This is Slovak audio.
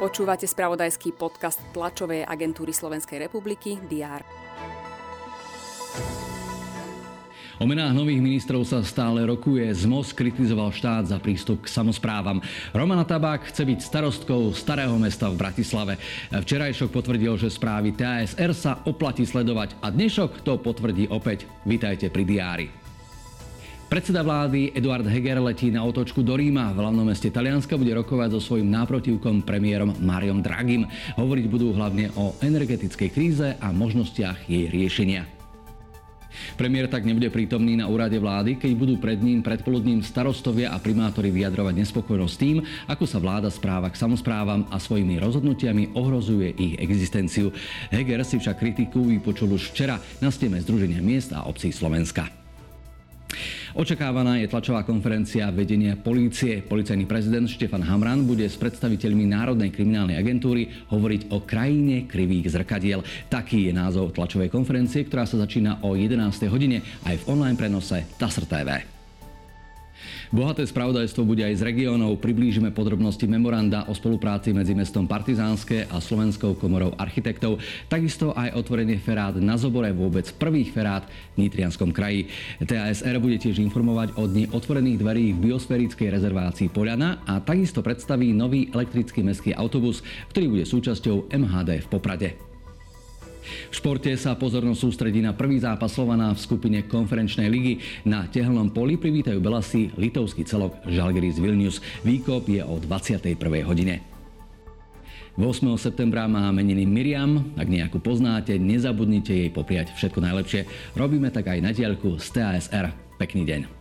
Počúvate spravodajský podcast tlačovej agentúry Slovenskej republiky DR. O menách nových ministrov sa stále rokuje. ZMOS kritizoval štát za prístup k samozprávam. Romana Tabák chce byť starostkou starého mesta v Bratislave. Včerajšok potvrdil, že správy TASR sa oplatí sledovať a dnešok to potvrdí opäť. Vítajte pri diári. Predseda vlády Eduard Heger letí na otočku do Ríma. V hlavnom meste Talianska bude rokovať so svojím náprotivkom premiérom Mariom Dragim. Hovoriť budú hlavne o energetickej kríze a možnostiach jej riešenia. Premiér tak nebude prítomný na úrade vlády, keď budú pred ním predpoludním starostovia a primátori vyjadrovať nespokojnosť tým, ako sa vláda správa k samozprávam a svojimi rozhodnutiami ohrozuje ich existenciu. Heger si však kritiku vypočul už včera na steme Združenia miest a obcí Slovenska. Očakávaná je tlačová konferencia vedenia polície. Policajný prezident Štefan Hamran bude s predstaviteľmi Národnej kriminálnej agentúry hovoriť o krajine krivých zrkadiel. Taký je názov tlačovej konferencie, ktorá sa začína o 11. hodine aj v online prenose TASR TV. Bohaté spravodajstvo bude aj z regiónov. Priblížime podrobnosti memoranda o spolupráci medzi mestom Partizánske a Slovenskou komorou architektov. Takisto aj otvorenie ferát na Zobore, vôbec prvých ferát v Nitrianskom kraji. TASR bude tiež informovať o dni otvorených dverí v biosférickej rezervácii Poliana a takisto predstaví nový elektrický mestský autobus, ktorý bude súčasťou MHD v Poprade. V športe sa pozornosť sústredí na prvý zápas Slovana v skupine konferenčnej ligy. Na tehelnom poli privítajú Belasi litovský celok Žalgiris Vilnius. Výkop je o 21. hodine. 8. septembra má meniny Miriam. Ak nejakú poznáte, nezabudnite jej popriať všetko najlepšie. Robíme tak aj na diaľku z TASR. Pekný deň.